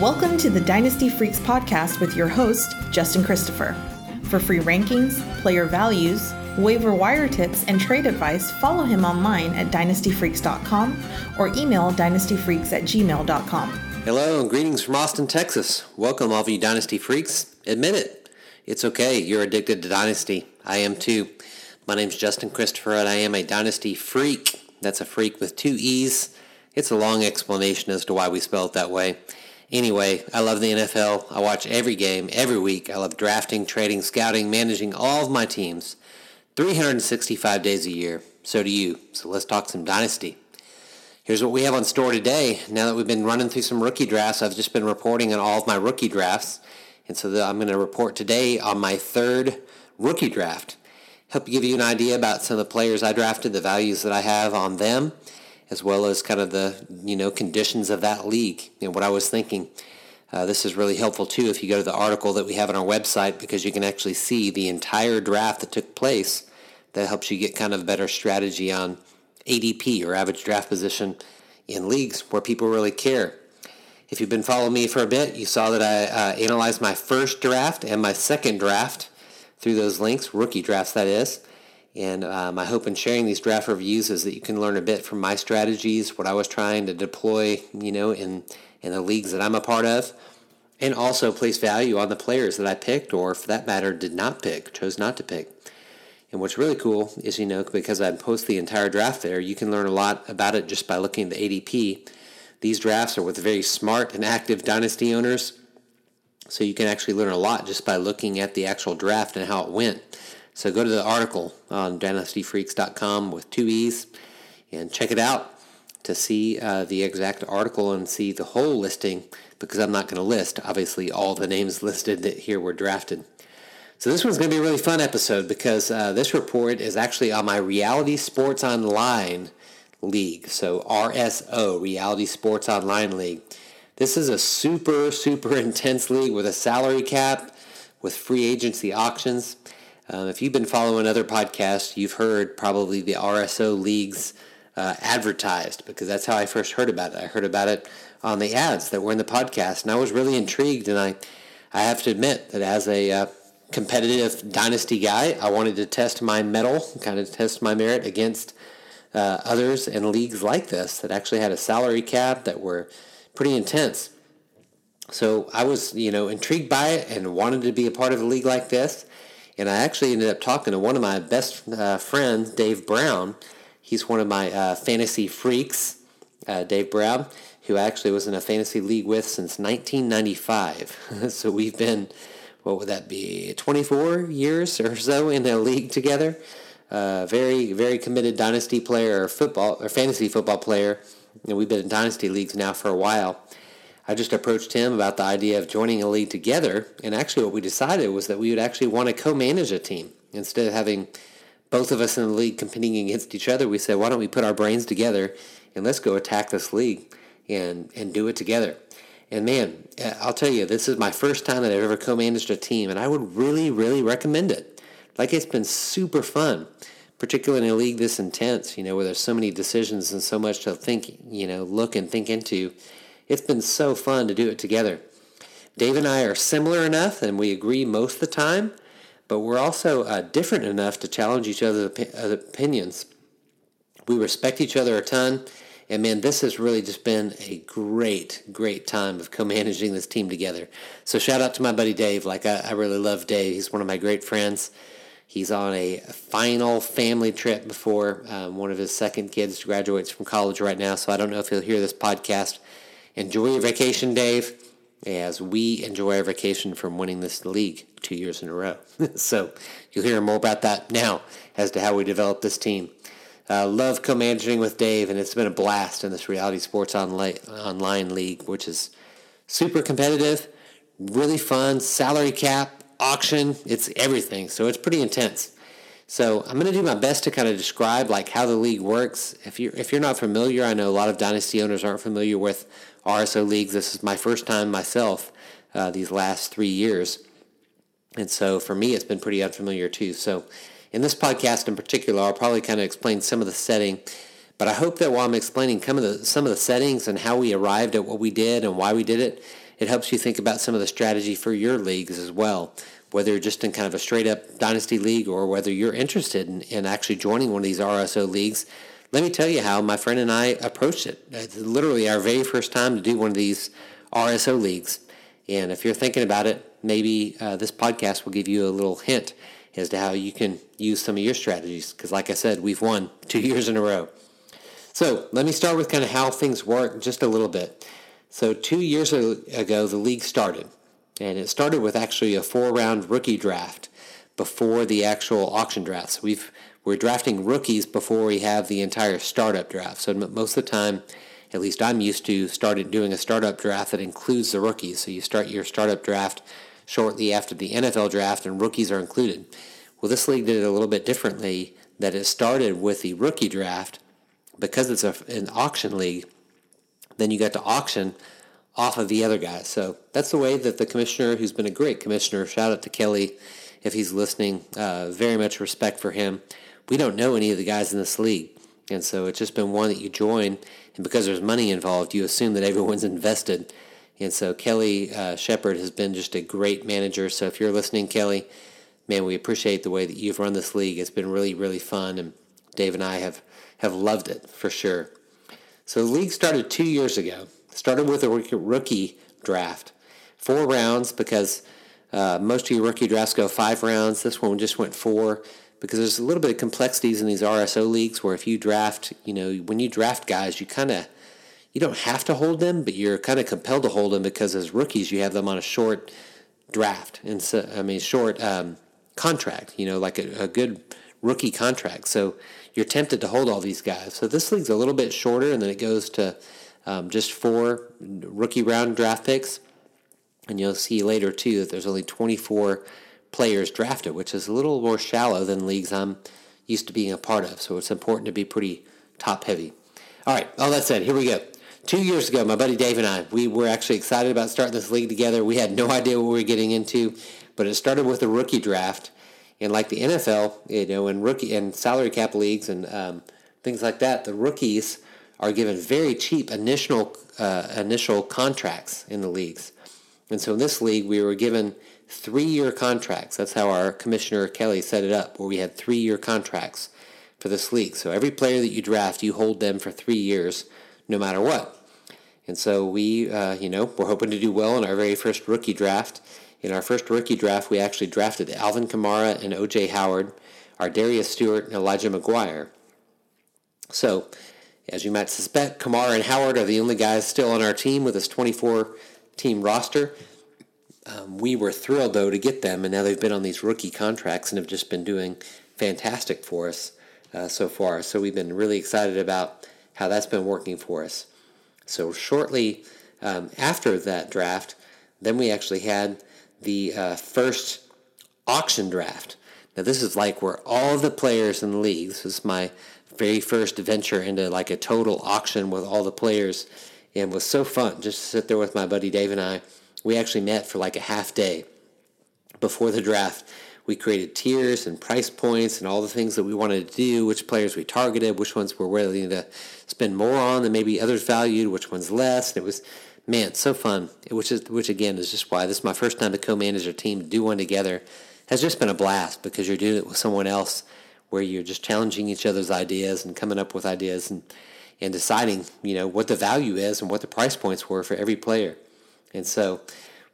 Welcome to the Dynasty Freaks podcast with your host, Justin Christopher. For free rankings, player values, waiver wire tips, and trade advice, follow him online at dynastyfreaks.com or email dynastyfreaks at gmail.com. Hello and greetings from Austin, Texas. Welcome, all of you Dynasty freaks. Admit it. It's okay. You're addicted to Dynasty. I am too. My name's Justin Christopher, and I am a Dynasty freak. That's a freak with two E's. It's a long explanation as to why we spell it that way. Anyway, I love the NFL. I watch every game, every week. I love drafting, trading, scouting, managing all of my teams 365 days a year. So do you. So let's talk some Dynasty. Here's what we have on store today. Now that we've been running through some rookie drafts, I've just been reporting on all of my rookie drafts. And so I'm going to report today on my third rookie draft. Help give you an idea about some of the players I drafted, the values that I have on them, as well as kind of the you know conditions of that league and what I was thinking. Uh, this is really helpful too if you go to the article that we have on our website because you can actually see the entire draft that took place. That helps you get kind of a better strategy on ADP or average draft position in leagues where people really care. If you've been following me for a bit, you saw that I uh, analyzed my first draft and my second draft through those links, rookie drafts that is. And uh, my hope in sharing these draft reviews is that you can learn a bit from my strategies, what I was trying to deploy, you know, in, in the leagues that I'm a part of, and also place value on the players that I picked, or for that matter, did not pick, chose not to pick. And what's really cool is, you know, because I post the entire draft there, you can learn a lot about it just by looking at the ADP. These drafts are with very smart and active dynasty owners, so you can actually learn a lot just by looking at the actual draft and how it went. So go to the article on dynastyfreaks.com with two E's and check it out to see uh, the exact article and see the whole listing because I'm not going to list, obviously, all the names listed that here were drafted. So this one's going to be a really fun episode because uh, this report is actually on my Reality Sports Online League. So RSO, Reality Sports Online League. This is a super, super intense league with a salary cap, with free agency auctions. Um, if you've been following other podcasts, you've heard probably the RSO leagues uh, advertised because that's how I first heard about it. I heard about it on the ads that were in the podcast, and I was really intrigued. And I, I have to admit that as a uh, competitive dynasty guy, I wanted to test my mettle, kind of test my merit against uh, others and leagues like this that actually had a salary cap that were pretty intense. So I was, you know, intrigued by it and wanted to be a part of a league like this. And I actually ended up talking to one of my best uh, friends, Dave Brown. He's one of my uh, fantasy freaks, uh, Dave Brown, who actually was in a fantasy league with since 1995. so we've been, what would that be, 24 years or so in a league together. Uh, very, very committed dynasty player or football or fantasy football player. And we've been in dynasty leagues now for a while. I just approached him about the idea of joining a league together. And actually, what we decided was that we would actually want to co manage a team. Instead of having both of us in the league competing against each other, we said, why don't we put our brains together and let's go attack this league and, and do it together. And man, eh, I'll tell you, this is my first time that I've ever co managed a team, and I would really, really recommend it. Like, it's been super fun, particularly in a league this intense, you know, where there's so many decisions and so much to think, you know, look and think into. It's been so fun to do it together. Dave and I are similar enough, and we agree most of the time, but we're also uh, different enough to challenge each other's opinions. We respect each other a ton, and man, this has really just been a great, great time of co-managing this team together. So shout out to my buddy Dave. Like I, I really love Dave. He's one of my great friends. He's on a final family trip before um, one of his second kids graduates from college right now. So I don't know if he'll hear this podcast Enjoy your vacation, Dave, as we enjoy our vacation from winning this league two years in a row. so you'll hear more about that now as to how we develop this team. Uh, love co-managing with Dave, and it's been a blast in this Reality Sports Online, online league, which is super competitive, really fun, salary cap, auction, it's everything. So it's pretty intense. So I'm going to do my best to kind of describe like how the league works. If you're if you're not familiar, I know a lot of dynasty owners aren't familiar with RSO leagues. This is my first time myself uh, these last three years. And so for me, it's been pretty unfamiliar too. So in this podcast in particular, I'll probably kind of explain some of the setting. But I hope that while I'm explaining some of the, some of the settings and how we arrived at what we did and why we did it, it helps you think about some of the strategy for your leagues as well, whether you're just in kind of a straight up dynasty league or whether you're interested in, in actually joining one of these RSO leagues. Let me tell you how my friend and I approached it. It's literally our very first time to do one of these RSO leagues. And if you're thinking about it, maybe uh, this podcast will give you a little hint as to how you can use some of your strategies. Because, like I said, we've won two years in a row. So, let me start with kind of how things work just a little bit. So, two years ago, the league started. And it started with actually a four round rookie draft before the actual auction drafts. We've, we're drafting rookies before we have the entire startup draft. So, most of the time, at least I'm used to, started doing a startup draft that includes the rookies. So, you start your startup draft shortly after the NFL draft, and rookies are included. Well, this league did it a little bit differently. That it started with the rookie draft because it's a, an auction league. Then you got to auction off of the other guys. So that's the way that the commissioner, who's been a great commissioner, shout out to Kelly if he's listening. Uh, very much respect for him. We don't know any of the guys in this league. And so it's just been one that you join. And because there's money involved, you assume that everyone's invested. And so Kelly uh, Shepard has been just a great manager. So if you're listening, Kelly, man, we appreciate the way that you've run this league. It's been really, really fun, and Dave and I have have loved it for sure. So the league started two years ago. Started with a rookie draft, four rounds because uh, most of your rookie drafts go five rounds. This one just went four because there's a little bit of complexities in these RSO leagues where if you draft, you know, when you draft guys, you kind of you don't have to hold them, but you're kind of compelled to hold them because as rookies you have them on a short draft and so I mean short um, contract. You know, like a, a good rookie contract. So you're tempted to hold all these guys. So this league's a little bit shorter, and then it goes to um, just four rookie round draft picks. And you'll see later too that there's only 24 players drafted, which is a little more shallow than leagues I'm used to being a part of. So it's important to be pretty top heavy. All right, all that said, here we go two years ago, my buddy Dave and I, we were actually excited about starting this league together. We had no idea what we were getting into, but it started with a rookie draft. And like the NFL, you know, and rookie and salary cap leagues and um, things like that, the rookies are given very cheap initial uh, initial contracts in the leagues. And so in this league, we were given three-year contracts. That's how our commissioner Kelly set it up, where we had three-year contracts for this league. So every player that you draft, you hold them for three years no matter what. And so we, uh, you know, we're hoping to do well in our very first rookie draft. In our first rookie draft, we actually drafted Alvin Kamara and O.J. Howard, ArDarius Stewart, and Elijah McGuire. So, as you might suspect, Kamara and Howard are the only guys still on our team with this 24 team roster. Um, we were thrilled, though, to get them, and now they've been on these rookie contracts and have just been doing fantastic for us uh, so far. So we've been really excited about how that's been working for us. So shortly um, after that draft, then we actually had the uh, first auction draft. Now this is like where all the players in the league. This was my very first venture into like a total auction with all the players, and was so fun just to sit there with my buddy Dave and I. We actually met for like a half day before the draft we created tiers and price points and all the things that we wanted to do, which players we targeted, which ones we're willing to spend more on than maybe others valued, which ones less. And it was, man, so fun. Which is, which again is just why this is my first time to co-manage a team, do one together, has just been a blast because you're doing it with someone else, where you're just challenging each other's ideas and coming up with ideas and and deciding, you know, what the value is and what the price points were for every player. And so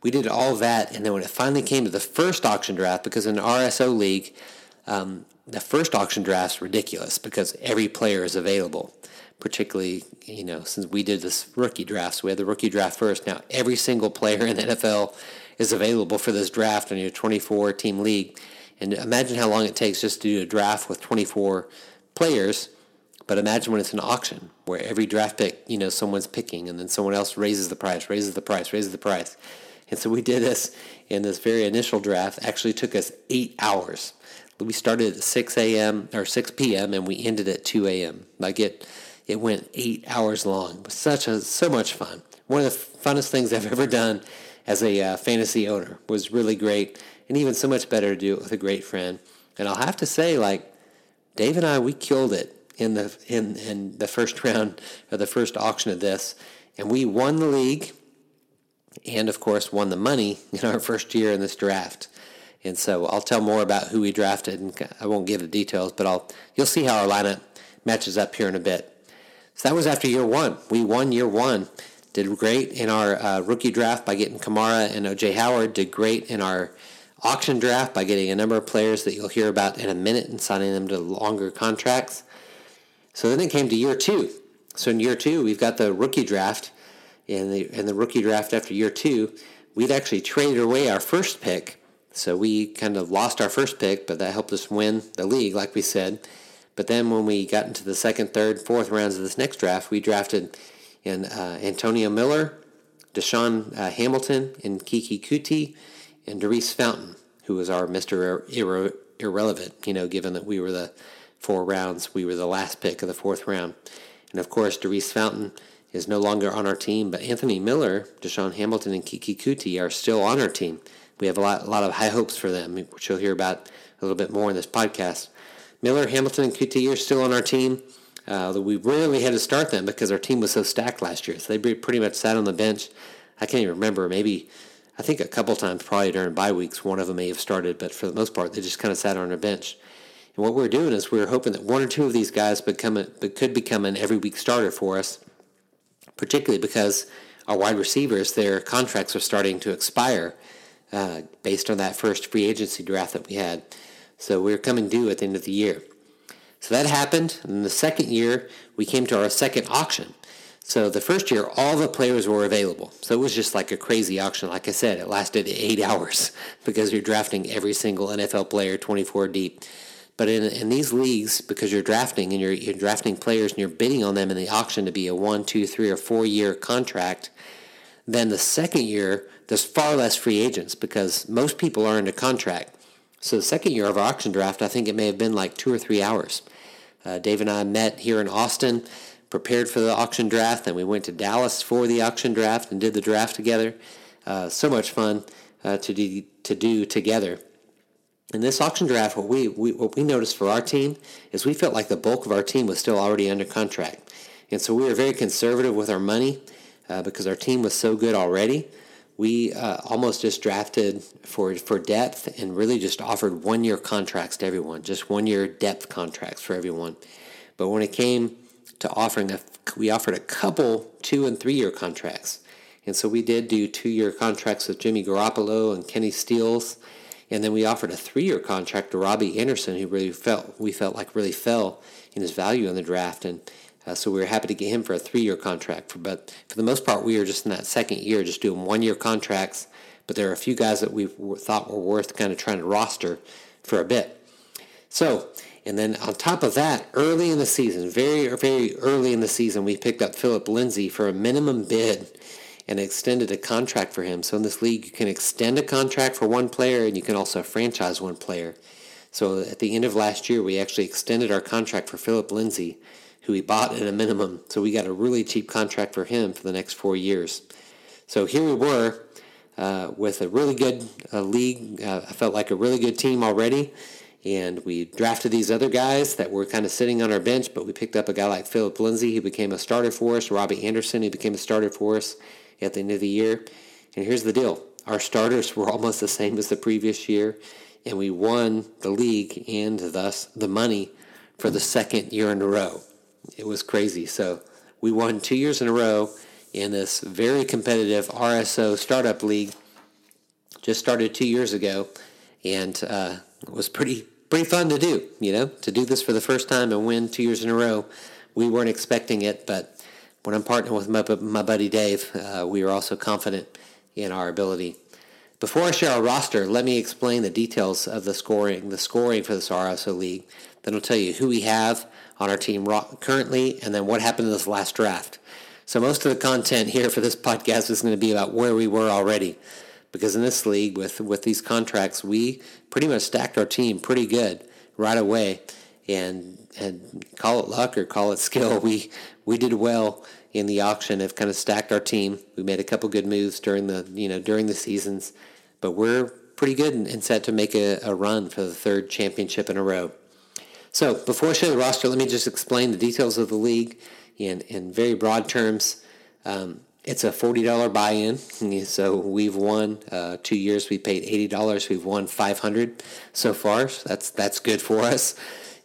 we did all that, and then when it finally came to the first auction draft, because in RSO league, um, the first auction draft is ridiculous because every player is available. Particularly, you know, since we did this rookie draft, so we had the rookie draft first. Now every single player in the NFL is available for this draft in your 24 team league. And imagine how long it takes just to do a draft with 24 players. But imagine when it's an auction where every draft pick, you know, someone's picking and then someone else raises the price, raises the price, raises the price. And so we did this in this very initial draft. Actually took us eight hours. We started at 6 a.m. or 6 p.m. and we ended at 2 a.m. Like it, it went eight hours long. It was such a so much fun. One of the funnest things I've ever done as a uh, fantasy owner was really great, and even so much better to do it with a great friend. And I'll have to say, like Dave and I, we killed it in the in in the first round of the first auction of this, and we won the league and of course won the money in our first year in this draft. And so I'll tell more about who we drafted, and I won't give the details, but I'll you'll see how our lineup matches up here in a bit. So that was after year one. We won year one. Did great in our uh, rookie draft by getting Kamara and OJ Howard. Did great in our auction draft by getting a number of players that you'll hear about in a minute and signing them to longer contracts. So then it came to year two. So in year two, we've got the rookie draft. and the in the rookie draft after year two, we'd actually traded away our first pick so we kind of lost our first pick, but that helped us win the league, like we said. But then when we got into the second, third, fourth rounds of this next draft, we drafted in uh, Antonio Miller, DaeSean uh, Hamilton, and Keke Coutee, and Daurice Fountain, who was our Mr. Irre- Irrelevant, you know, given that we were the four rounds, we were the last pick of the fourth round. And of course, Daurice Fountain is no longer on our team, but Anthony Miller, DaeSean Hamilton, and Keke Coutee are still on our team we have a lot, a lot of high hopes for them, which you'll hear about a little bit more in this podcast. Miller, Hamilton, and Coutee are still on our team. Uh, we rarely had to start them because our team was so stacked last year. So they pretty much sat on the bench. I can't even remember. Maybe I think a couple times, probably during bye weeks, one of them may have started, but for the most part, they just kind of sat on our bench. And what we are doing is we are hoping that one or two of these guys become a, could become an every week starter for us, particularly because our wide receivers, their contracts are starting to expire uh, based on that first free agency draft that we had. So we are coming due at the end of the year. So that happened. And the second year, we came to our second auction. So the first year, all the players were available. So it was just like a crazy auction. Like I said, it lasted eight hours because you're drafting every single NFL player 24 deep. But in, in these leagues, because you're drafting and you're, you're drafting players and you're bidding on them in the auction to be a one, two, three, or four year contract, then the second year, there's far less free agents because most people are under contract. So the second year of our auction draft, I think it may have been like two or three hours. Uh, Dave and I met here in Austin, prepared for the auction draft, and we went to Dallas for the auction draft and did the draft together. Uh, so much fun uh, to do to do together. In this auction draft, what we, we what we noticed for our team is we felt like the bulk of our team was still already under contract, and so we were very conservative with our money uh, because our team was so good already. We uh, almost just drafted for for depth and really just offered one year contracts to everyone, just one year depth contracts for everyone. But when it came to offering a, we offered a couple two and three year contracts, and so we did do two year contracts with Jimmy Garoppolo and Kenny Stills, and then we offered a three year contract to Robbie Anderson, who really felt we felt like really fell in his value in the draft and uh, so we were happy to get him for a three-year contract. For, but for the most part, we were just in that second year, just doing one-year contracts. But there are a few guys that we thought were worth kind of trying to roster for a bit. So, and then on top of that, early in the season, very very early in the season, we picked up Philip Lindsay for a minimum bid and extended a contract for him. So in this league, you can extend a contract for one player, and you can also franchise one player. So at the end of last year, we actually extended our contract for Philip Lindsay who we bought at a minimum. So we got a really cheap contract for him for the next four years. So here we were uh, with a really good uh, league. Uh, I felt like a really good team already. And we drafted these other guys that were kind of sitting on our bench, but we picked up a guy like Philip Lindsay, who became a starter for us, Robbie Anderson, who became a starter for us at the end of the year. And here's the deal our starters were almost the same as the previous year, and we won the league and thus the money for the second year in a row it was crazy. So we won two years in a row in this very competitive RSO startup league. Just started two years ago, and uh, it was pretty pretty fun to do. You know, to do this for the first time and win two years in a row. We weren't expecting it, but when I'm partnering with my, my buddy Dave, uh, we are also confident in our ability. Before I share our roster, let me explain the details of the scoring, the scoring for this RSO league. Then I'll tell you who we have, on our team currently, and then what happened in this last draft. So most of the content here for this podcast is going to be about where we were already, because in this league with with these contracts, we pretty much stacked our team pretty good right away, and and call it luck or call it skill, we we did well in the auction. Have kind of stacked our team. We made a couple good moves during the you know during the seasons, but we're pretty good and set to make a, a run for the third championship in a row. So before I show the roster, let me just explain the details of the league in, in very broad terms. Um, It's a $40 buy-in. So we've won uh, two years. We paid $80. We've won 500 so far. So that's, that's good for us.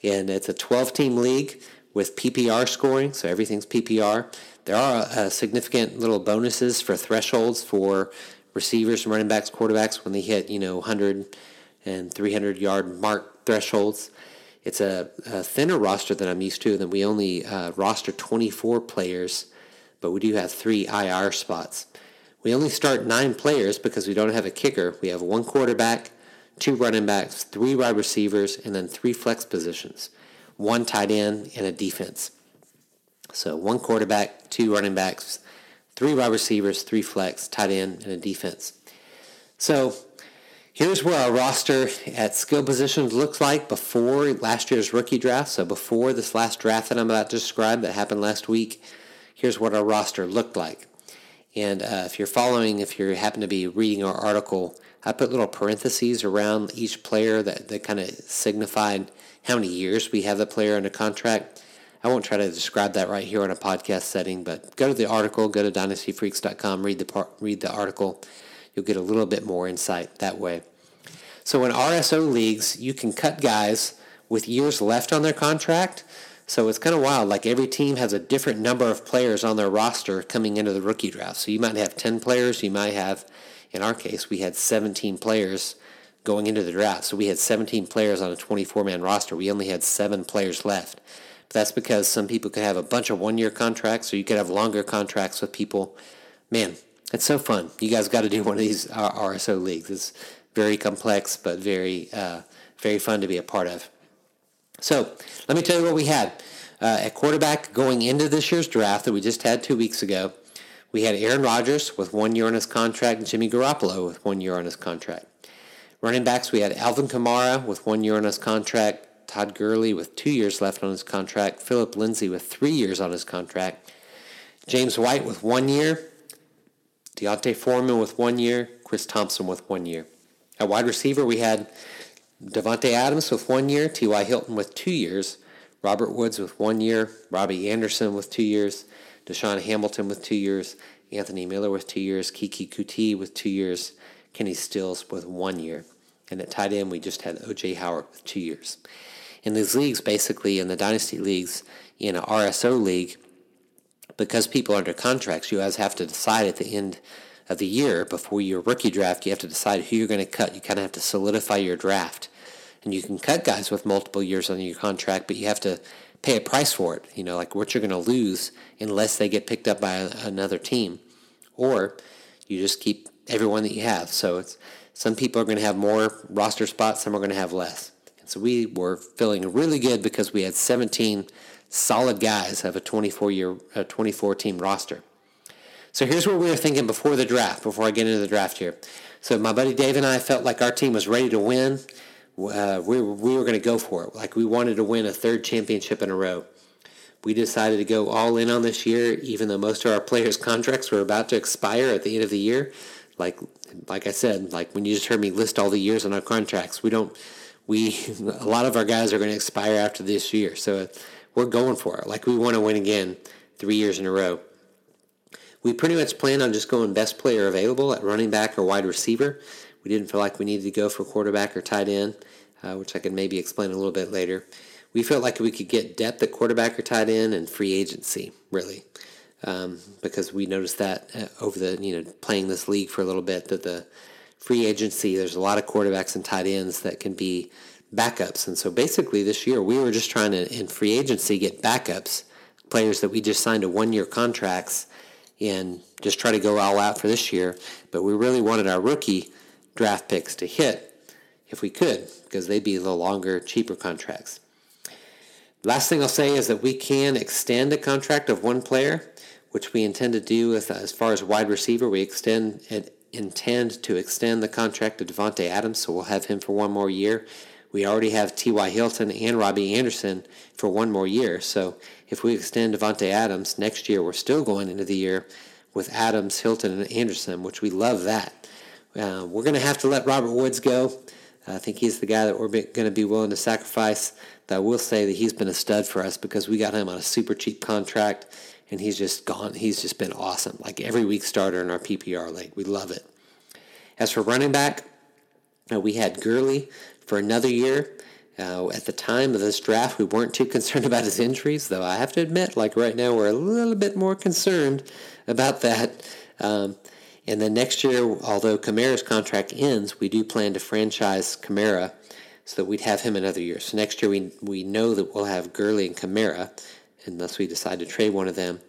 And it's a 12-team league with PPR scoring. So everything's PPR. There are uh, significant little bonuses for thresholds for receivers, running backs, quarterbacks when they hit, you know, 100 and 300 yard mark thresholds. It's a, a thinner roster than I'm used to. That we only uh, roster 24 players, but we do have three IR spots. We only start nine players because we don't have a kicker. We have one quarterback, two running backs, three wide receivers, and then three flex positions, one tight end, and a defense. So one quarterback, two running backs, three wide receivers, three flex, tight end, and a defense. So here's where our roster at skill positions looks like before last year's rookie draft. So before this last draft that I'm about to describe that happened last week, here's what our roster looked like. And uh, if you're following, if you happen to be reading our article, I put little parentheses around each player that, that kind of signified how many years we have the player under contract. I won't try to describe that right here on a podcast setting, but go to the article, go to dynastyfreaks.com, read the par- read the article. You'll get a little bit more insight that way. So in RSO leagues, you can cut guys with years left on their contract. So it's kind of wild. Like every team has a different number of players on their roster coming into the rookie draft. So you might have 10 players. You might have, in our case, we had 17 players going into the draft. So we had 17 players on a 24 man roster. We only had seven players left. That's because some people could have a bunch of one year contracts, or you could have longer contracts with people. Man, it's so fun. You guys got to do one of these RSO leagues. It's very complex, but very, uh, very fun to be a part of. So let me tell you what we had. Uh, at quarterback going into this year's draft that we just had two weeks ago, we had Aaron Rodgers with one year on his contract and Jimmy Garoppolo with one year on his contract. Running backs, we had Alvin Kamara with one year on his contract, Todd Gurley with two years left on his contract, Philip Lindsay with three years on his contract, James White with one year, D'Onta Foreman with one year, Chris Thompson with one year. At wide receiver, we had Davante Adams with one year, T.Y. Hilton with two years, Robert Woods with one year, Robbie Anderson with two years, DaeSean Hamilton with two years, Anthony Miller with two years, Keke Coutee with two years, Kenny Stills with one year. And at tight end, we just had O.J. Howard with two years in these leagues, basically in the dynasty leagues, in an RSO league, because people are under contracts, you guys have to decide at the end of the year before your rookie draft, you have to decide who you're going to cut. You kind of have to solidify your draft. And you can cut guys with multiple years on your contract, but you have to pay a price for it. You know, like what you're going to lose unless they get picked up by another team. Or you just keep everyone that you have. So it's some people are going to have more roster spots, some are going to have less. So we were feeling really good because we had 17 solid guys of a 24 year, a 24 team roster. So here's what we were thinking before the draft, before I get into the draft here. So my buddy Dave and I felt like our team was ready to win. Uh, we, were, we were going to go for it. Like we wanted to win a third championship in a row. We decided to go all in on this year, even though most of our players' contracts were about to expire at the end of the year. Like, like I said, like when you just heard me list all the years on our contracts, we don't we a lot of our guys are going to expire after this year, so we're going for it. Like we want to win again, three years in a row. We pretty much plan on just going best player available at running back or wide receiver. We didn't feel like we needed to go for quarterback or tight end, uh, which I can maybe explain a little bit later. We felt like we could get depth at quarterback or tight end and free agency, really, um, because we noticed that uh, over the you know playing this league for a little bit that the free agency, there's a lot of quarterbacks and tight ends that can be backups. And so basically this year we were just trying to, in free agency, get backups, players that we just signed to one-year contracts and just try to go all out for this year. But we really wanted our rookie draft picks to hit if we could because they'd be the longer, cheaper contracts. Last thing I'll say is that we can extend a contract of one player, which we intend to do with, as far as wide receiver. We extend it intend to extend the contract of Davante Adams, so we'll have him for one more year. We already have T.Y. Hilton and Robbie Anderson for one more year. So if we extend Davante Adams next year, we're still going into the year with Adams, Hilton, and Anderson, which we love that. Uh, we're going to have to let Robert Woods go. I think he's the guy that we're going to be willing to sacrifice. That I will say that he's been a stud for us because we got him on a super cheap contract, and he's just gone. He's just been awesome. Like every week starter in our PPR league, we love it. As for running back, uh, we had Gurley for another year. Uh, at the time of this draft, we weren't too concerned about his injuries, though I have to admit, like right now, we're a little bit more concerned about that. Um, and then next year, although Kamara's contract ends, we do plan to franchise Kamara so that we'd have him another year. So next year, we, we know that we'll have Gurley and Kamara, unless we decide to trade one of them.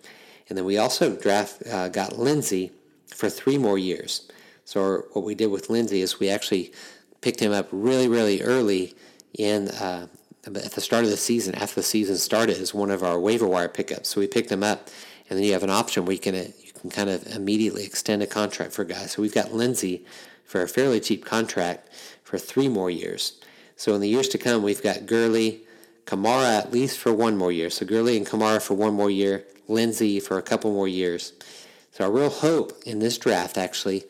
And then we also draft uh, got Lindsay for three more years. So what we did with Lindsay is we actually picked him up really, really early in uh, at the start of the season, after the season started, as one of our waiver wire pickups. So we picked him up, and then you have an option where you can you can kind of immediately extend a contract for guys. So we've got Lindsay for a fairly cheap contract for three more years. So in the years to come, we've got Gurley, Kamara at least for one more year. So Gurley and Kamara for one more year, Lindsay for a couple more years. So our real hope in this draft actually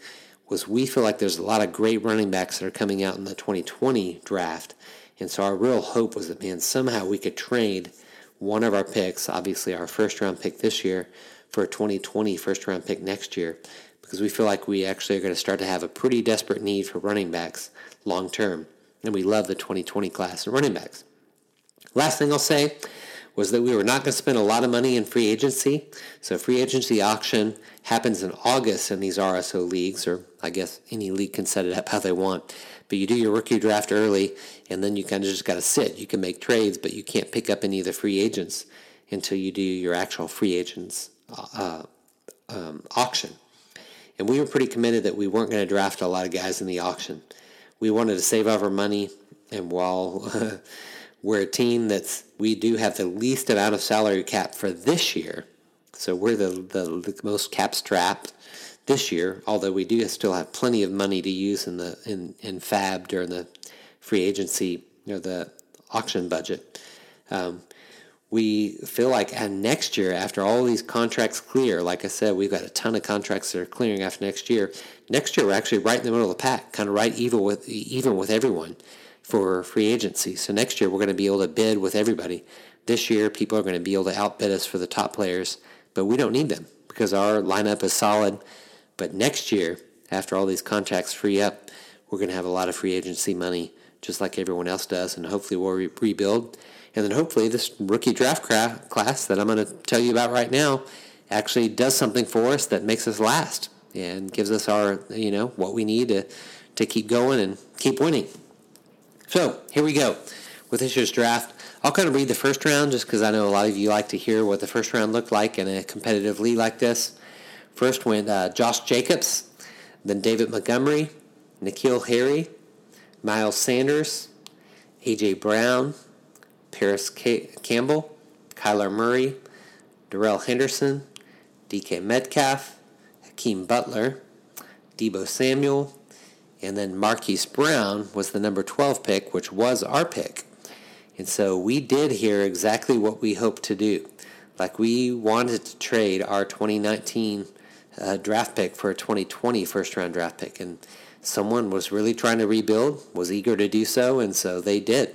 was we feel like there's a lot of great running backs that are coming out in the 2020 draft. And so our real hope was that, man, somehow we could trade one of our picks, obviously our first round pick this year, for a 2020 first round pick next year, because we feel like we actually are going to start to have a pretty desperate need for running backs long term. And we love the 2020 class of running backs. Last thing I'll say was that we were not going to spend a lot of money in free agency. So free agency auction happens in August in these RSO leagues, or I guess any league can set it up how they want. But you do your rookie draft early, and then you kind of just got to sit. You can make trades, but you can't pick up any of the free agents until you do your actual free agents uh, um, auction. And we were pretty committed that we weren't going to draft a lot of guys in the auction. We wanted to save up our money, and while we're a team that's we do have the least amount of salary cap for this year. So we're the, the, the most cap strapped this year, although we do still have plenty of money to use in the in, in FAAB during the free agency or the auction budget. Um, we feel like next year, after all these contracts clear, like I said, we've got a ton of contracts that are clearing after next year. Next year, we're actually right in the middle of the pack, kind of right even with even with everyone for free agency. So next year we're going to be able to bid with everybody. This year people are going to be able to outbid us for the top players, but we don't need them because our lineup is solid. But next year, after all these contracts free up, we're going to have a lot of free agency money just like everyone else does, and hopefully we'll re- rebuild. And then hopefully this rookie draft cra- class that I'm going to tell you about right now actually does something for us that makes us last and gives us our, you know, what we need to, to keep going and keep winning. So here we go with this year's draft. I'll kind of read the first round just because I know a lot of you like to hear what the first round looked like in a competitive league like this. First went uh, Josh Jacobs, then David Montgomery, N'Keal Harry, Miles Sanders, A.J. Brown, Parris Campbell, Kyler Murray, Darrell Henderson, DK Metcalf, Hakeem Butler, Deebo Samuel, and then Marquise Brown was the number 12 pick, which was our pick. And so we did here exactly what we hoped to do. Like we wanted to trade our 2019 uh, draft pick for a 2020 first round draft pick. And someone was really trying to rebuild, was eager to do so, and so they did.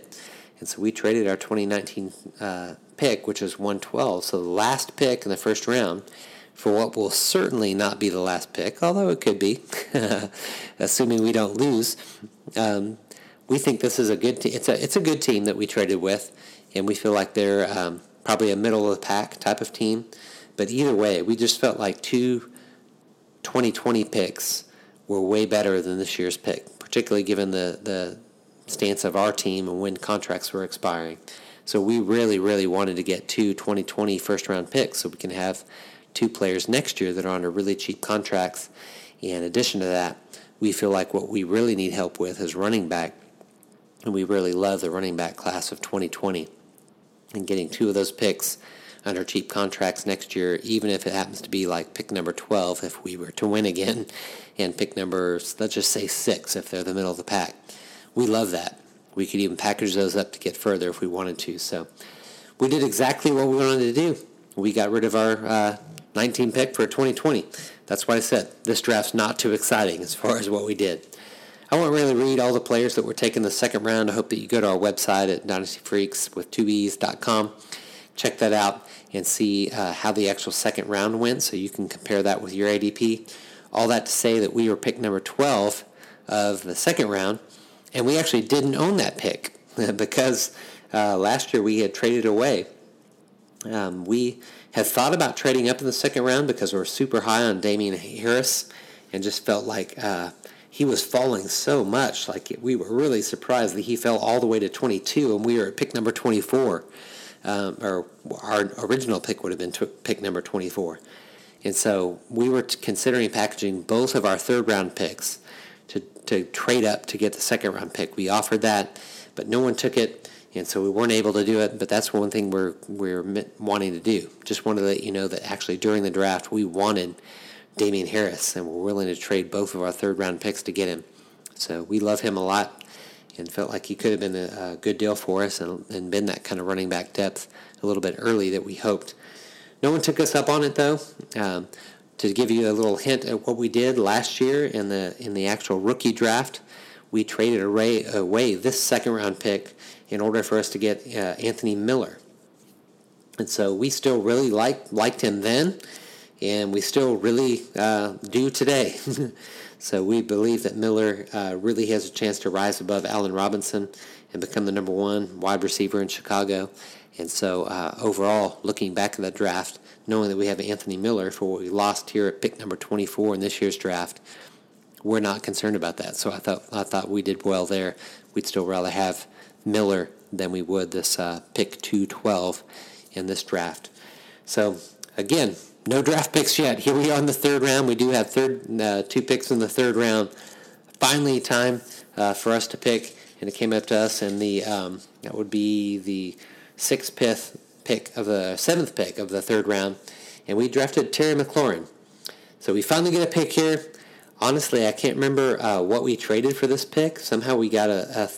And so we traded our 2019 uh, pick, which was 112. So the last pick in the first round for what will certainly not be the last pick, although it could be, assuming we don't lose. Um, we think this is a good team. It's a it's a good team that we traded with, and we feel like they're um, probably a middle of the pack type of team. But either way, we just felt like two 2020 picks were way better than this year's pick, particularly given the the stance of our team and when contracts were expiring. So we really, really wanted to get two 2020 first round picks so we can have two players next year that are under really cheap contracts. In addition to that, we feel like what we really need help with is running back. And we really love the running back class of 2020. And getting two of those picks under cheap contracts next year, even if it happens to be like pick number 12 if we were to win again, and pick number, let's just say six if they're the middle of the pack. We love that. We could even package those up to get further if we wanted to. So we did exactly what we wanted to do. We got rid of our uh, 19 pick for 2020. That's why I said this draft's not too exciting as far as what we did. I won't really read all the players that were taken the second round. I hope that you go to our website at dynastyfreaks.com, check that out, and see uh, how the actual second round went so you can compare that with your ADP. All that to say that we were pick number 12 of the second round, and we actually didn't own that pick because uh, last year we had traded away. Um, we had thought about trading up in the second round because we were super high on Damien Harris and just felt like uh, he was falling so much. Like we were really surprised that he fell all the way to 22, and we were at pick number 24. Um, or our original pick would have been t- pick number 24. And so we were t- considering packaging both of our third round picks to, to trade up to get the second round pick. We offered that, but no one took it, and so we weren't able to do it. But that's one thing we're we're wanting to do. Just wanted to let you know that actually during the draft we wanted Damien Harris, and we're willing to trade both of our third round picks to get him. So we love him a lot and felt like he could have been a, a good deal for us and, and, been that kind of running back depth a little bit early that we hoped. No one took us up on it though. Um, to give you a little hint at what we did last year in the in the actual rookie draft, we traded away, away this second round pick in order for us to get uh, Anthony Miller. And so we still really liked liked him then and we still really uh, do today. so we believe that Miller uh, really has a chance to rise above Allen Robinson and become the number one wide receiver in Chicago. And so uh, overall, looking back at the draft, knowing that we have Anthony Miller for what we lost here at pick number 24 in this year's draft, we're not concerned about that. So I thought I thought we did well there. We'd still rather have Miller than we would this uh, pick 212 in this draft. So again, no draft picks yet. Here we are in the third round. We do have third uh, two picks in the third round. Finally, time uh, for us to pick, and it came up to us, and the um, that would be the sixth pick, pick of the seventh pick of the third round, and we drafted Terry McLaurin. So we finally get a pick here. Honestly, I can't remember uh, what we traded for this pick. Somehow we got a, a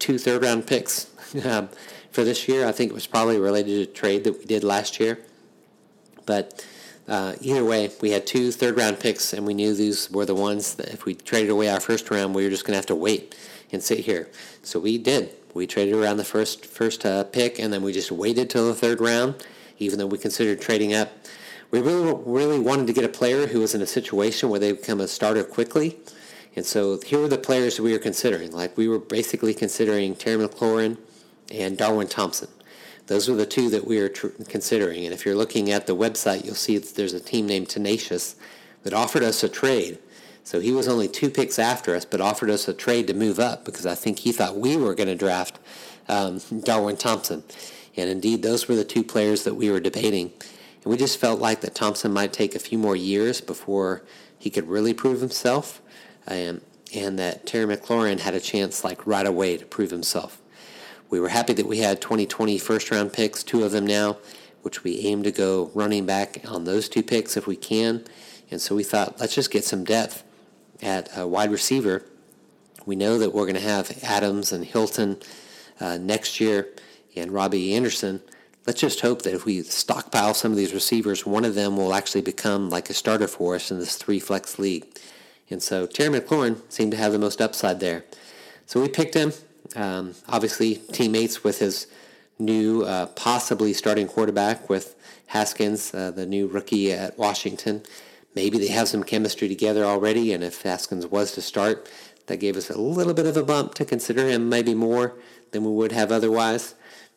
two third round picks um, for this year. I think it was probably related to a trade that we did last year, but uh, either way, we had two third round picks, and we knew these were the ones that if we traded away our first round, we were just going to have to wait and sit here. So we did. We traded around the first first uh, pick, and then we just waited till the third round, even though we considered trading up. We really really wanted to get a player who was in a situation where they become a starter quickly. And so here were the players we were considering. Like we were basically considering Terry McLaurin and Darwin Thompson. Those were the two that we were tr- considering. And if you're looking at the website, you'll see that there's a team named Tenacious that offered us a trade. So he was only two picks after us, but offered us a trade to move up because I think he thought we were going to draft um, Darwin Thompson. And indeed, those were the two players that we were debating. And we just felt like that Thompson might take a few more years before he could really prove himself. Um, and that Terry McLaurin had a chance like right away to prove himself. We were happy that we had 2020 first round picks, two of them now, which we aim to go running back on those two picks if we can. And so we thought, let's just get some depth at a wide receiver. We know that we're going to have Adams and Hilton uh, next year and Robbie Anderson. Let's just hope that if we stockpile some of these receivers, one of them will actually become like a starter for us in this three flex league. And so Terry McLaurin seemed to have the most upside there. So we picked him. Um, obviously, teammates with his new, uh, possibly starting quarterback with Haskins, uh, the new rookie at Washington. Maybe they have some chemistry together already, and if Haskins was to start, that gave us a little bit of a bump to consider him maybe more than we would have otherwise.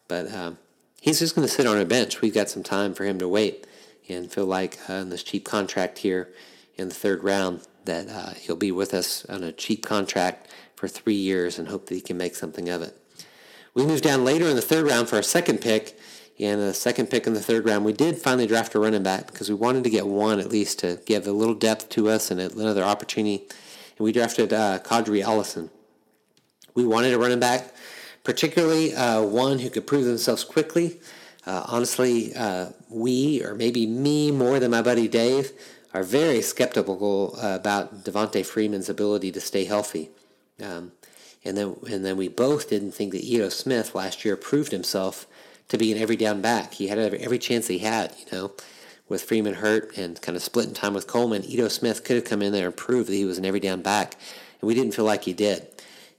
But um, he's just going to sit on a bench. We've got some time for him to wait and feel like uh, in this cheap contract here in the third round that uh, he'll be with us on a cheap contract for three years and hope that he can make something of it. We moved down later in the third round for our second pick. And the second pick in the third round, we did finally draft a running back because we wanted to get one at least to give a little depth to us and another opportunity. And we drafted uh, Qadree Ollison. We wanted a running back, particularly uh, one who could prove themselves quickly. Uh, honestly, uh, we, or maybe me more than my buddy Dave, are very skeptical about Devonta Freeman's ability to stay healthy. Um, and then and then we both didn't think that Ito Smith last year proved himself to be an every down back. He had every, every chance he had, you know, with Freeman hurt and kind of splitting time with Coleman. Ito Smith could have come in there and proved that he was an every down back. and we didn't feel like he did.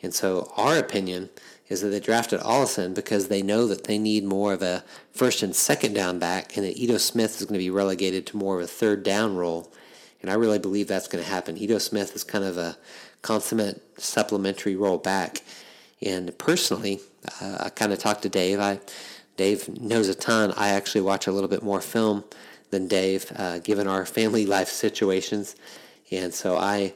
And so our opinion is that they drafted Ollison because they know that they need more of a first and second down back, and that Ito Smith is going to be relegated to more of a third down role. And I really believe that's going to happen. Ito Smith is kind of a consummate supplementary role back. And personally, uh, I kind of talked to Dave. I Dave knows a ton. I actually watch a little bit more film than Dave, uh, given our family life situations. And so I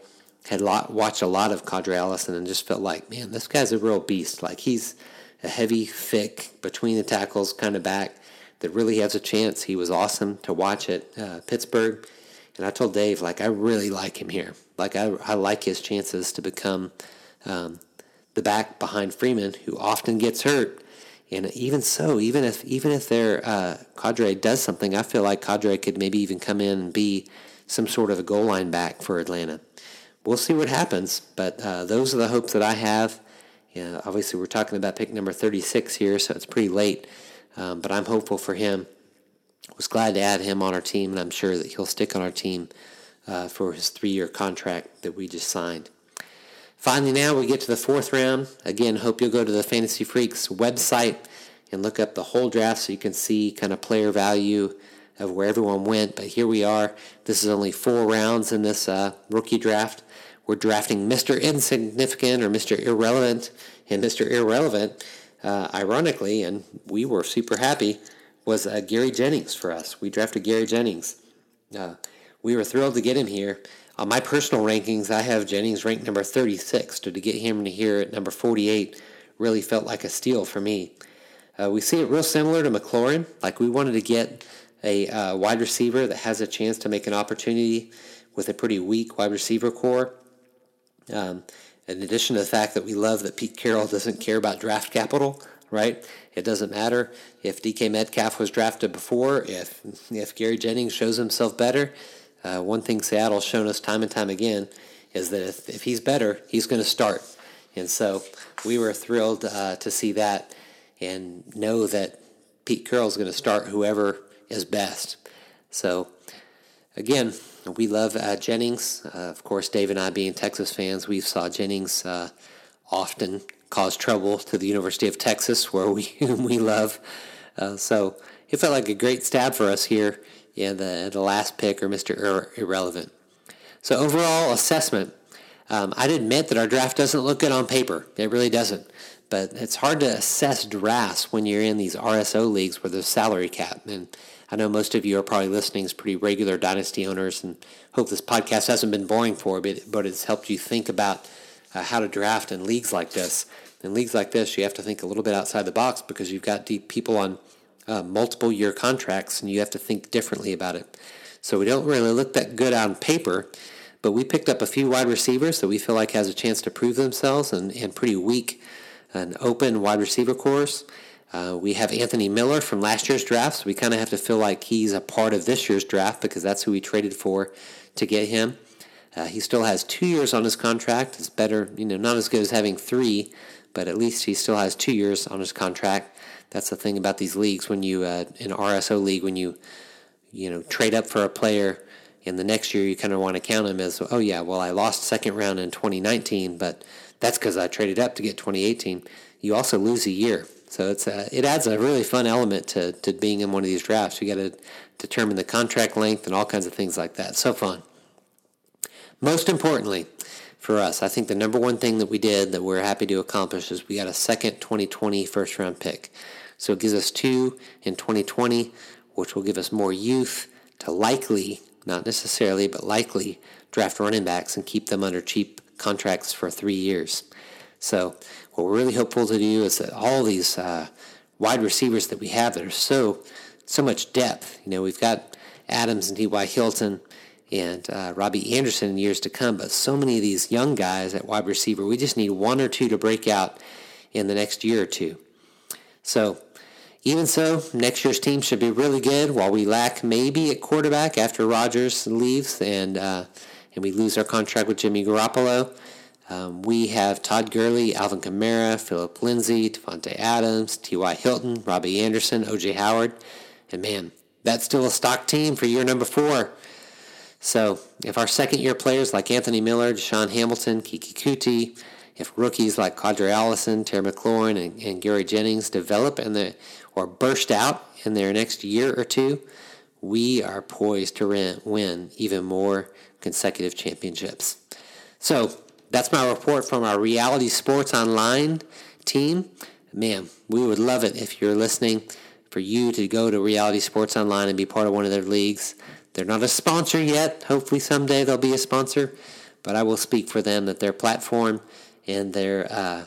had lot, watched a lot of Qadree Ollison and just felt like, man, this guy's a real beast. Like he's a heavy, thick, between the tackles kind of back that really has a chance. He was awesome to watch at uh, Pittsburgh. And I told Dave, like, I really like him here. Like, I, I like his chances to become um, the back behind Freeman, who often gets hurt. And even so, even if even if their uh, Qadree does something, I feel like Qadree could maybe even come in and be some sort of a goal line back for Atlanta. We'll see what happens, but uh, those are the hopes that I have. Yeah, obviously, we're talking about pick number 36 here, so it's pretty late, um, but I'm hopeful for him. Was glad to add him on our team, and I'm sure that he'll stick on our team uh, for his three-year contract that we just signed. Finally, now we get to the fourth round. Again, hope you'll go to the Fantasy Freaks website and look up the whole draft so you can see kind of player value of where everyone went. But here we are. This is only four rounds in this uh, rookie draft. We're drafting Mr. Insignificant or Mr. Irrelevant. And Mr. Irrelevant, uh, ironically, and we were super happy, was uh, Gary Jennings for us. We drafted Gary Jennings. Uh, we were thrilled to get him here. On my personal rankings, I have Jennings ranked number 36. So to get him to here at number 48 really felt like a steal for me. Uh, we see it real similar to McLaurin. Like we wanted to get a uh, wide receiver that has a chance to make an opportunity with a pretty weak wide receiver corps. Um, in addition to the fact that we love that Pete Carroll doesn't care about draft capital, right? It doesn't matter if DK Metcalf was drafted before, if if Gary Jennings shows himself better, uh, one thing Seattle's shown us time and time again is that if, if he's better, he's going to start. And so we were thrilled uh, to see that and know that Pete Carroll's going to start whoever is best. So again, we love uh, Jennings. Uh, of course, Dave and I being Texas fans, we saw Jennings uh, often cause trouble to the University of Texas, where we we love. Uh, so it felt like a great stab for us here yeah, the, the last pick or Mr. Ir- Irrelevant. So overall assessment, um, I'd admit that our draft doesn't look good on paper. It really doesn't. But it's hard to assess drafts when you're in these RSO leagues where there's salary cap. And I know most of you are probably listening as pretty regular Dynasty owners and hope this podcast hasn't been boring for you, but, it's helped you think about uh, how to draft in leagues like this. In leagues like this, you have to think a little bit outside the box because you've got deep people on uh, multiple year contracts, and you have to think differently about it. So we don't really look that good on paper, but we picked up a few wide receivers that we feel like has a chance to prove themselves and, and pretty weak and open wide receiver course. Uh, we have Anthony Miller from last year's draft, so we kind of have to feel like he's a part of this year's draft because that's who we traded for to get him. Uh, he still has two years on his contract. It's better, you know, not as good as having three, but at least he still has two years on his contract that's the thing about these leagues when you uh, in RSO league when you you know trade up for a player in the next year you kind of want to count him as oh yeah well I lost second round in 2019 but that's because I traded up to get 2018 you also lose a year so it's a, it adds a really fun element to, to being in one of these drafts. You got to determine the contract length and all kinds of things like that. So fun. Most importantly for us I think the number one thing that we did that we're happy to accomplish is we got a second 2020 first round pick. So it gives us two in 2020, which will give us more youth to likely, not necessarily, but likely draft running backs and keep them under cheap contracts for three years. So what we're really hopeful to do is that all these uh, wide receivers that we have that are so so much depth. You know, we've got Adams and T.Y. Hilton and uh, Robbie Anderson in years to come, but so many of these young guys at wide receiver, we just need one or two to break out in the next year or two. So even so, next year's team should be really good. While we lack maybe at quarterback after Rodgers leaves and uh, and we lose our contract with Jimmy Garoppolo, um, we have Todd Gurley, Alvin Kamara, Philip Lindsay, Davante Adams, T.Y. Hilton, Robbie Anderson, O.J. Howard, and man, that's still a stock team for year number four. So if our second year players like Anthony Miller, DaeSean Hamilton, Keke Coutee, if rookies like Qadree Ollison, Terry McLaurin, and, and Gary Jennings develop in the, or burst out in their next year or two, we are poised to win even more consecutive championships. So that's my report from our Reality Sports Online team. Man, we would love it if you're listening for you to go to Reality Sports Online and be part of one of their leagues. They're not a sponsor yet. Hopefully someday they'll be a sponsor, but I will speak for them that their platform and their uh,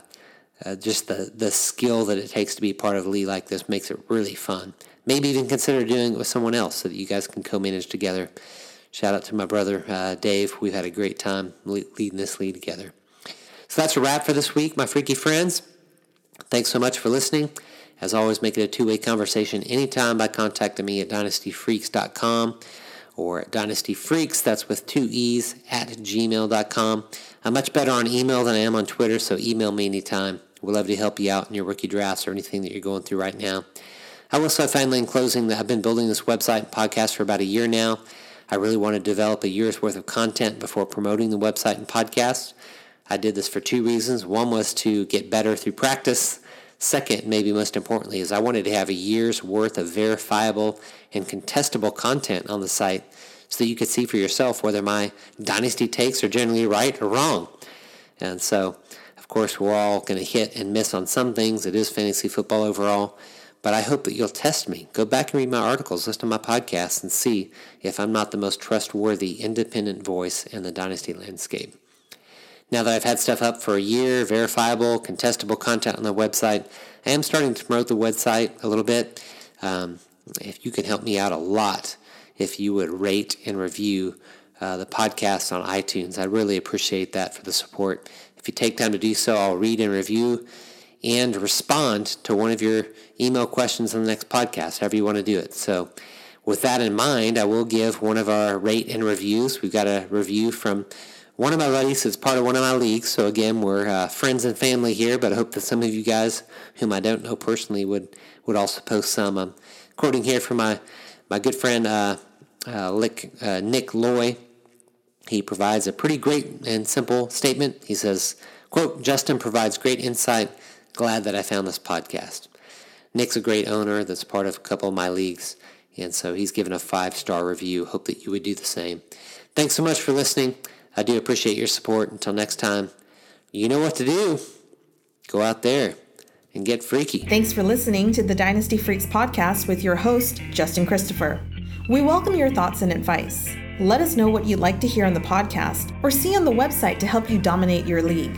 uh, just the, the skill that it takes to be part of a league like this makes it really fun. Maybe even consider doing it with someone else so that you guys can co-manage together. Shout out to my brother uh, Dave. We've had a great time leading this league together. So that's a wrap for this week, my freaky friends. Thanks so much for listening. As always, make it a two-way conversation anytime by contacting me at dynastyfreaks.com or at dynastyfreaks, that's with two E's, at gmail.com. I'm much better on email than I am on Twitter, so email me anytime. We'd love to help you out in your rookie drafts or anything that you're going through right now. I will say finally in closing that I've been building this website and podcast for about a year now. I really want to develop a year's worth of content before promoting the website and podcast. I did this for two reasons. One was to get better through practice. Second, maybe most importantly, is I wanted to have a year's worth of verifiable and contestable content on the site so that you could see for yourself whether my dynasty takes are generally right or wrong. And so, of course, we're all going to hit and miss on some things. It is fantasy football overall. But I hope that you'll test me. Go back and read my articles, listen to my podcasts, and see if I'm not the most trustworthy independent voice in the dynasty landscape. Now that I've had stuff up for a year, verifiable, contestable content on the website, I am starting to promote the website a little bit. Um, if you can help me out a lot, if you would rate and review uh, the podcast on iTunes, I really appreciate that for the support. If you take time to do so, I'll read and review and respond to one of your email questions on the next podcast, however you want to do it. So, with that in mind, I will give one of our rate and reviews. We've got a review from one of my buddies that's part of one of my leagues. So, again, we're uh, friends and family here, but I hope that some of you guys, whom I don't know personally, would, would also post some. I'm quoting here from my, my good friend uh, uh, Nick, uh, Nick Loy. He provides a pretty great and simple statement. He says, quote, Justin provides great insight glad that I found this podcast. Nick's a great owner that's part of a couple of my leagues, and so he's given a five star review. Hope that you would do the same. Thanks so much for listening. I do appreciate your support. Until next time, you know what to do. Go out there and get freaky. Thanks for listening to the Dynasty Freaks podcast with your host, Justin Christopher. We welcome your thoughts and advice. Let us know what you'd like to hear on the podcast or see on the website to help you dominate your league.